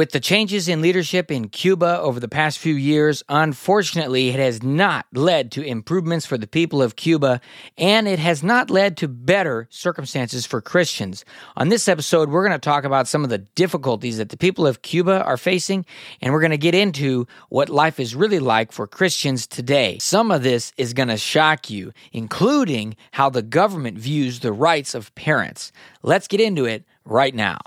With the changes in leadership in Cuba over the past few years, unfortunately, it has not led to improvements for the people of Cuba, and it has not led to better circumstances for Christians. On this episode, we're going to talk about some of the difficulties that the people of Cuba are facing, and we're going to get into what life is really like for Christians today. Some of this is going to shock you, including how the government views the rights of parents. Let's get into it right now.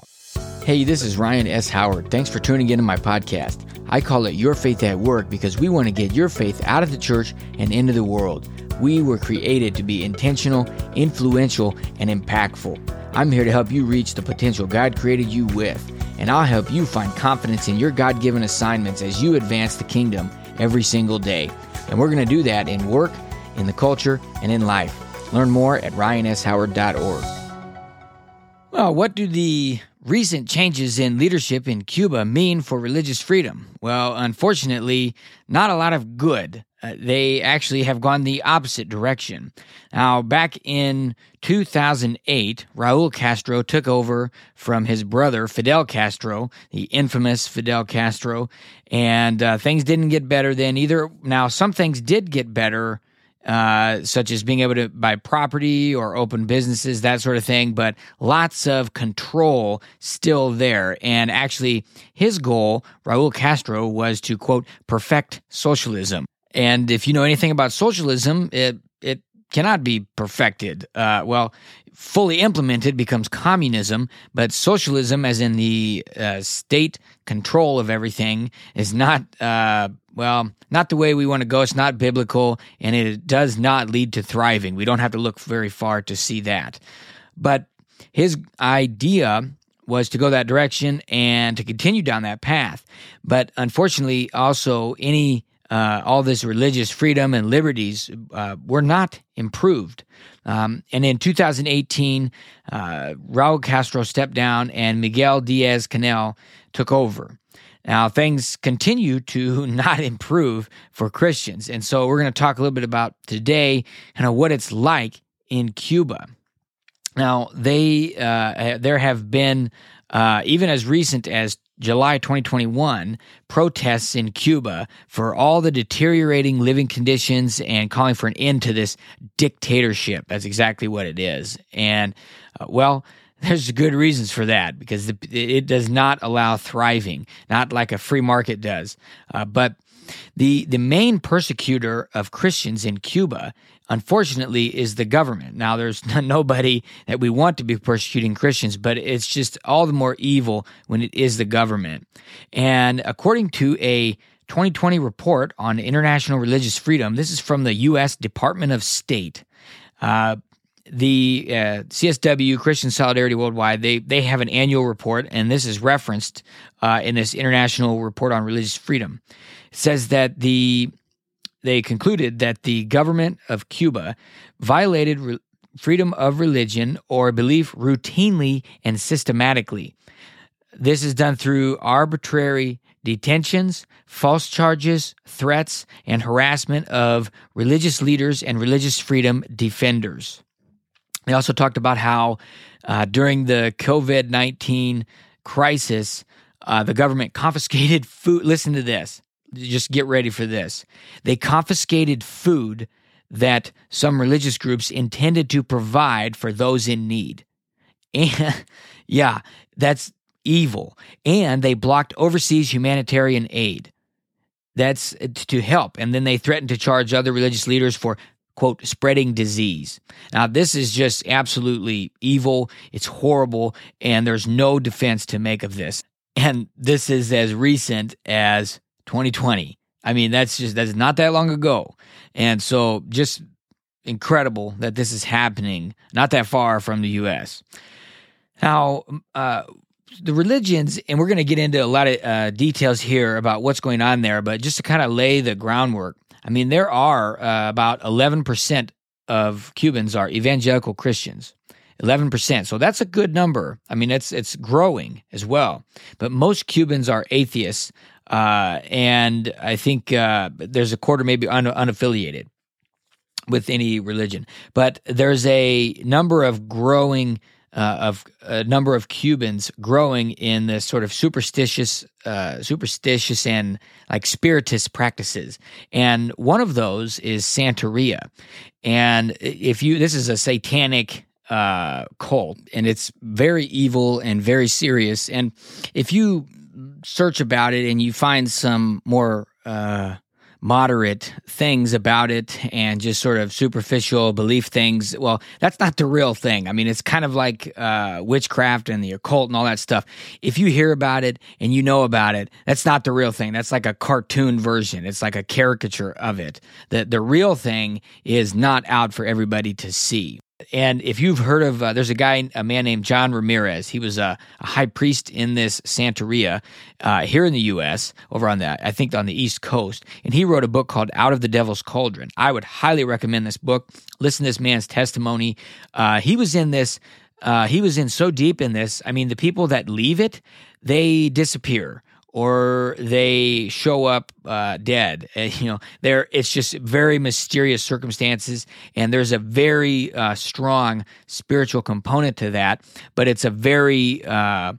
Hey, this is Ryan S. Howard. Thanks for tuning in to my podcast. I call it Your Faith at Work because we want to get your faith out of the church and into the world. We were created to be intentional, influential, and impactful. I'm here to help you reach the potential God created you with, and I'll help you find confidence in your God given assignments as you advance the kingdom every single day. And we're going to do that in work, in the culture, and in life. Learn more at ryanshoward.org. Well, what do the recent changes in leadership in Cuba mean for religious freedom? Well, unfortunately, not a lot of good. Uh, they actually have gone the opposite direction. Now, back in 2008, Raul Castro took over from his brother, Fidel Castro, the infamous Fidel Castro, and uh, things didn't get better then either. Now, some things did get better uh, such as being able to buy property or open businesses, that sort of thing, but lots of control still there. And actually, his goal, Raul Castro, was to quote, perfect socialism. And if you know anything about socialism, it, it cannot be perfected. Uh, well, fully implemented becomes communism, but socialism, as in the uh, state control of everything, is not, uh, well, not the way we want to go. It's not biblical, and it does not lead to thriving. We don't have to look very far to see that. But his idea was to go that direction and to continue down that path. But unfortunately, also, any uh, all this religious freedom and liberties uh, were not improved. Um, and in 2018, uh, Raul Castro stepped down and Miguel Diaz Canel took over. Now, things continue to not improve for Christians. And so we're going to talk a little bit about today, of what it's like in Cuba. Now, they uh, there have been, uh, even as recent as July 2021, protests in Cuba for all the deteriorating living conditions and calling for an end to this dictatorship. That's exactly what it is. And, uh, well, there's good reasons for that because it does not allow thriving, not like a free market does. Uh, but the the main persecutor of Christians in Cuba, unfortunately, is the government. Now, there's nobody that we want to be persecuting Christians, but it's just all the more evil when it is the government. And according to a 2020 report on international religious freedom, this is from the U.S. Department of State. Uh, the uh, CSW Christian Solidarity Worldwide they they have an annual report, and this is referenced uh, in this international report on religious freedom. It says that the they concluded that the government of Cuba violated re- freedom of religion or belief routinely and systematically. This is done through arbitrary detentions, false charges, threats, and harassment of religious leaders and religious freedom defenders. They also talked about how uh, during the COVID 19 crisis, uh, the government confiscated food. Listen to this. Just get ready for this. They confiscated food that some religious groups intended to provide for those in need. And yeah, that's evil. And they blocked overseas humanitarian aid. That's uh, to help. And then they threatened to charge other religious leaders for quote, spreading disease. Now, this is just absolutely evil. It's horrible, and there's no defense to make of this. And this is as recent as 2020. I mean, that's just, that's not that long ago. And so, just incredible that this is happening not that far from the U.S. Now, uh, the religions, and we're going to get into a lot of uh, details here about what's going on there, but just to kind of lay the groundwork, I mean, there are uh, about 11% of Cubans are evangelical Christians. 11%. So that's a good number. I mean, it's it's growing as well. But most Cubans are atheists, uh, and I think uh, there's a quarter maybe un- unaffiliated with any religion. But there's a number of growing uh, of a number of Cubans growing in this sort of superstitious, uh, superstitious and like spiritist practices, and one of those is Santeria. And if you, this is a satanic uh, cult, and it's very evil and very serious. And if you search about it and you find some more uh, moderate things about it and just sort of superficial belief things, well, that's not the real thing. I mean, it's kind of like uh, witchcraft and the occult and all that stuff. If you hear about it and you know about it, that's not the real thing. That's like a cartoon version. It's like a caricature of it. The the real thing is not out for everybody to see and if you've heard of, uh, there's a guy, a man named John Ramirez. He was a, a high priest in this Santeria uh, here in the U.S. over on that, I think on the East Coast, and he wrote a book called Out of the Devil's Cauldron. I would highly recommend this book. Listen to this man's testimony. Uh, he was in this. Uh, he was in so deep in this. I mean, the people that leave it, they disappear or they show up uh, dead. And, you know, there it's just very mysterious circumstances, and there's a very uh, strong spiritual component to that. But it's a very uh,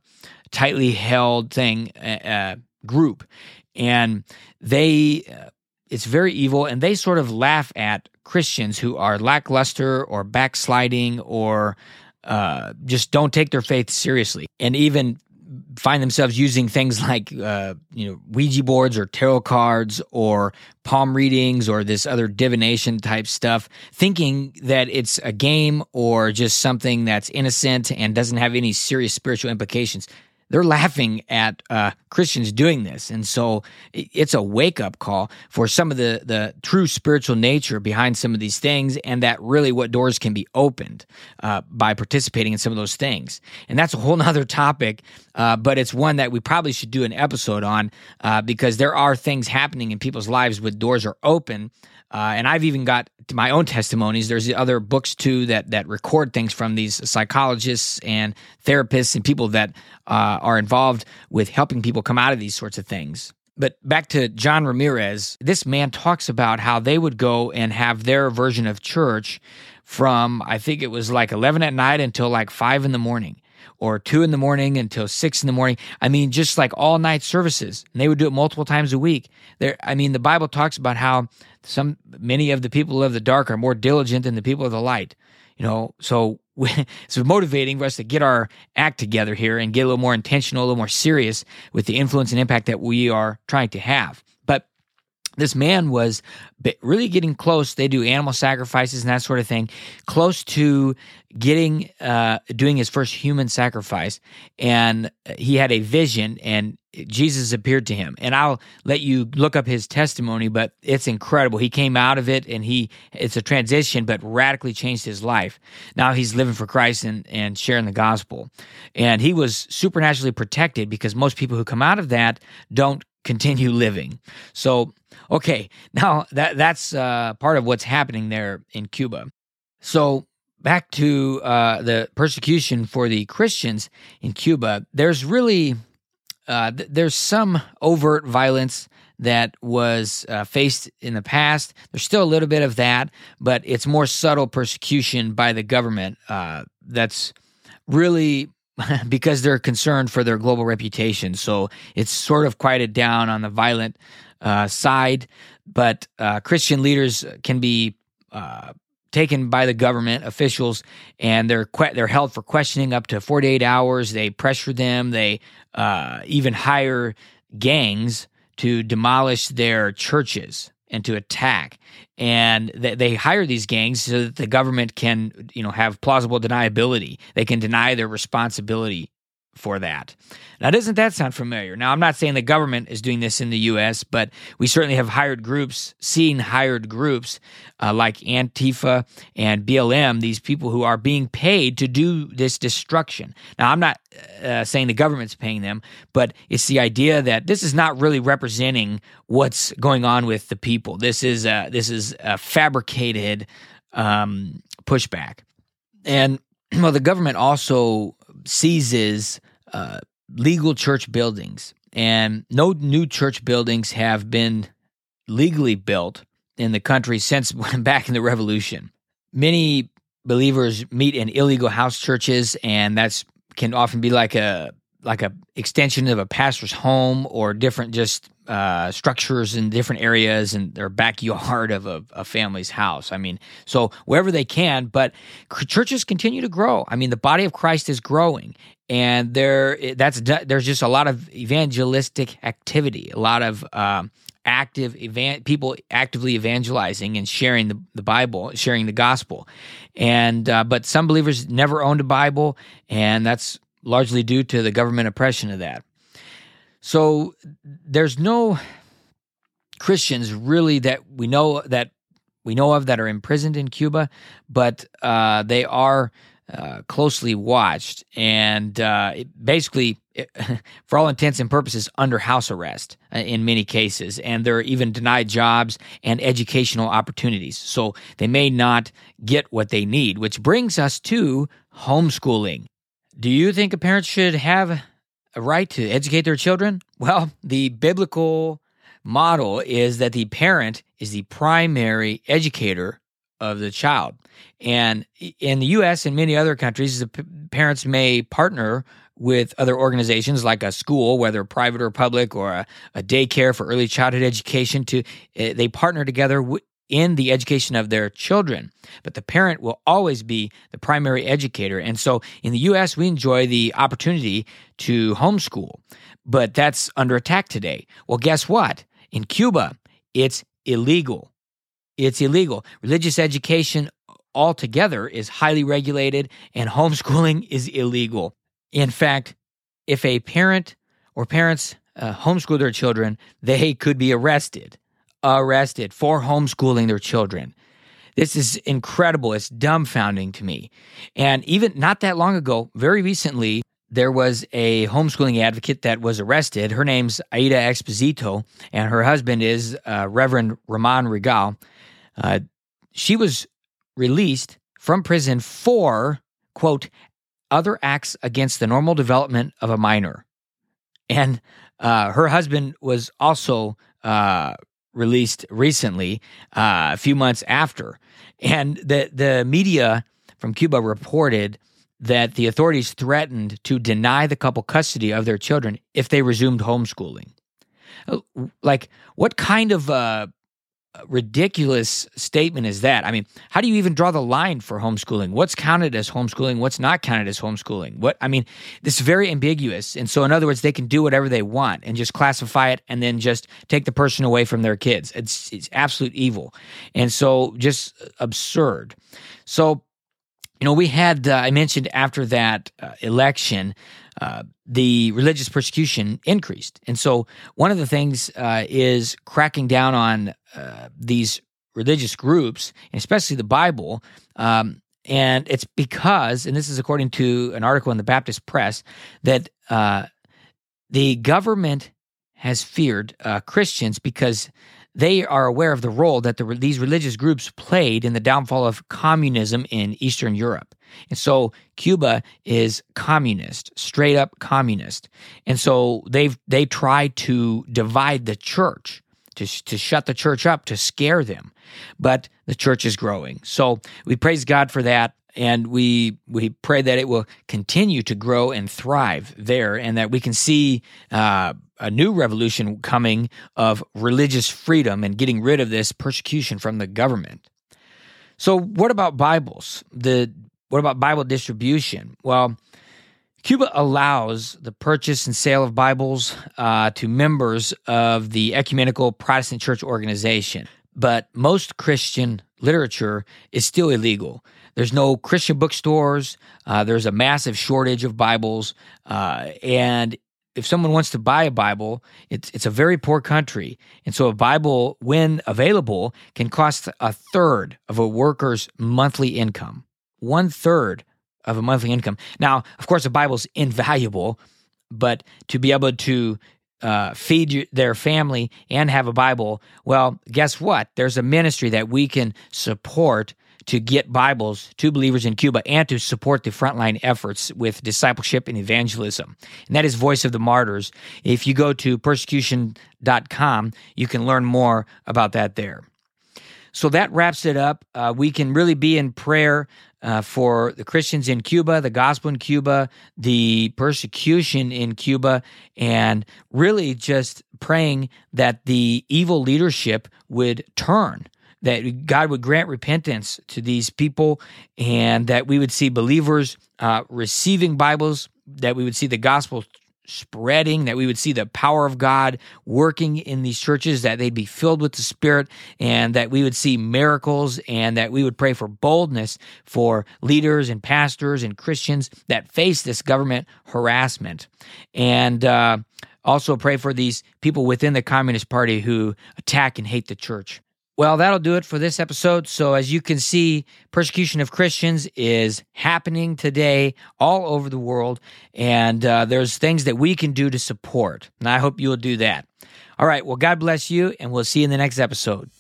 tightly held thing uh, uh, group, and they uh, it's very evil, and they sort of laugh at Christians who are lackluster or backsliding or just don't take their faith seriously. And even find themselves using things like uh, you know Ouija boards or tarot cards or palm readings or this other divination type stuff, thinking that it's a game or just something that's innocent and doesn't have any serious spiritual implications they're laughing at uh, Christians doing this, and so it's a wake up call for some of the the true spiritual nature behind some of these things, and that really what doors can be opened uh, by participating in some of those things. And that's a whole nother topic, uh, but it's one that we probably should do an episode on uh, because there are things happening in people's lives when doors are open uh, and I've even got my own testimonies. There's other books too that that record things from these psychologists and therapists and people that uh, are involved with helping people come out of these sorts of things. But back to John Ramirez, this man talks about how they would go and have their version of church from I think it was like 11 at night until like 5 in the morning or two in the morning until six in the morning. I mean, just like all night services. And they would do it multiple times a week. There, I mean, the Bible talks about how some many of the people of the dark are more diligent than the people of the light. You know, so it's motivating for us to get our act together here and get a little more intentional, a little more serious with the influence and impact that we are trying to have. But this man was really getting close. They do animal sacrifices and that sort of thing, close to getting uh, doing his first human sacrifice. And he had a vision, and Jesus appeared to him. And I'll let you look up his testimony, but it's incredible. He came out of it, and he it's a transition, but radically changed his life. Now he's living for Christ and and sharing the gospel. And he was supernaturally protected because most people who come out of that don't continue living. So, okay, now that that's uh, part of what's happening there in Cuba. So back to uh, the persecution for the Christians in Cuba. There's really uh, th- there's some overt violence that was uh, faced in the past. There's still a little bit of that, but it's more subtle persecution by the government. Uh, that's really because they're concerned for their global reputation. So it's sort of quieted down on the violent uh, side, but uh, Christian leaders can be uh, taken by the government officials, and they're que- they're held for questioning up to 48 hours. They pressure them. They uh, even hire gangs to demolish their churches and to attack. And they, they hire these gangs so that the government can, you know, have plausible deniability. They can deny their responsibility for that. Now, doesn't that sound familiar? Now, I'm not saying the government is doing this in the U.S., but we certainly have hired groups, seen hired groups uh, like Antifa and BLM, these people who are being paid to do this destruction. Now, I'm not uh, saying the government's paying them, but it's the idea that this is not really representing what's going on with the people. This is a, this is a fabricated um, pushback. And well, the government also seizes uh, legal church buildings, and no new church buildings have been legally built in the country since back in the Revolution. Many believers meet in illegal house churches, and that's can often be like a like a extension of a pastor's home or different just uh, structures in different areas and their backyard of a, a, family's house. I mean, so wherever they can, but churches continue to grow. I mean, the body of Christ is growing, and there that's there's just a lot of evangelistic activity, a lot of um, active evan- people actively evangelizing and sharing the, the Bible, sharing the gospel. And uh, but some believers never owned a Bible, and that's largely due to the government oppression of that. So there's no Christians really that we know that we know of that are imprisoned in Cuba, but uh, they are uh, closely watched and uh, basically, it, for all intents and purposes, under house arrest uh, in many cases. And they're even denied jobs and educational opportunities. So they may not get what they need, which brings us to homeschooling. Do you think a parent should have a right to educate their children? Well, the biblical model is that the parent is the primary educator of the child. And in the US and many other countries, the p- parents may partner with other organizations like a school, whether private or public, or a, a daycare for early childhood education. To uh, they partner together w- in the education of their children, but the parent will always be the primary educator. And so, in the U.S., we enjoy the opportunity to homeschool, but that's under attack today. Well, guess what? In Cuba, it's illegal. It's illegal. Religious education altogether is highly regulated, and homeschooling is illegal. In fact, if a parent or parents uh, homeschool their children, they could be arrested. Arrested for homeschooling their children. This is incredible. It's dumbfounding to me. And even not that long ago, very recently, there was a homeschooling advocate that was arrested. Her name's Aida Exposito, and her husband is uh, Reverend Ramon Rigal. Uh, she was released from prison for, quote, other acts against the normal development of a minor. And uh, her husband was also uh, released recently, uh, a few months after. And the, the media from Cuba reported that the authorities threatened to deny the couple custody of their children if they resumed homeschooling. Uh, like, what kind of uh, ridiculous statement is that? I mean, how do you even draw the line for homeschooling? What's counted as homeschooling? What's not counted as homeschooling? What I mean, this is very ambiguous. And so in other words, they can do whatever they want and just classify it and then just take the person away from their kids. It's it's absolute evil. And so just absurd. So you know, we had uh, I mentioned after that uh, election uh, the religious persecution increased. And so one of the things uh, is cracking down on uh, these religious groups, especially the Bible. Um, and it's because, and this is according to an article in the Baptist Press, that uh, the government has feared Christians because they are aware of the role that the, these religious groups played in the downfall of communism in Eastern Europe. And so Cuba is communist, straight up communist. And so they've they try to divide the church, to, to shut the church up, to scare them. But the church is growing. So we praise God for that and we we pray that it will continue to grow and thrive there, and that we can see uh, a new revolution coming of religious freedom and getting rid of this persecution from the government. So, what about Bibles? The what about Bible distribution? Well, Cuba allows the purchase and sale of Bibles uh, to members of the Ecumenical Protestant Church organization, but most Christian literature is still illegal. There's no Christian bookstores. Uh, there's a massive shortage of Bibles, uh, and if someone wants to buy a Bible, it's it's a very poor country, and so a Bible, when available, can cost a third of a worker's monthly income. One third of a monthly income. Now, of course, a Bible's invaluable, but to be able to uh, feed their family and have a Bible, well, guess what? There's a ministry that we can support to get Bibles to believers in Cuba and to support the frontline efforts with discipleship and evangelism. And that is Voice of the Martyrs. If you go to persecution.com, you can learn more about that there. So that wraps it up. Uh, we can really be in prayer uh, for the Christians in Cuba, the gospel in Cuba, the persecution in Cuba, and really just praying that the evil leadership would turn that God would grant repentance to these people and that we would see believers uh, receiving Bibles, that we would see the gospel spreading, that we would see the power of God working in these churches, that they'd be filled with the Spirit, and that we would see miracles, and that we would pray for boldness for leaders and pastors and Christians that face this government harassment. And uh, also pray for these people within the Communist Party who attack and hate the church. Well, that'll do it for this episode. So, as you can see, persecution of Christians is happening today all over the world, and uh, there's things that we can do to support. And I hope you'll do that. All right. Well, God bless you, and we'll see you in the next episode.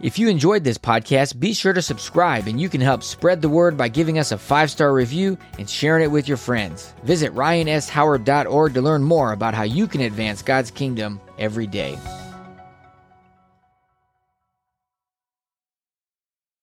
If you enjoyed this podcast, be sure to subscribe, and you can help spread the word by giving us a five star review and sharing it with your friends. Visit ryanshoward.org to learn more about how you can advance God's kingdom every day.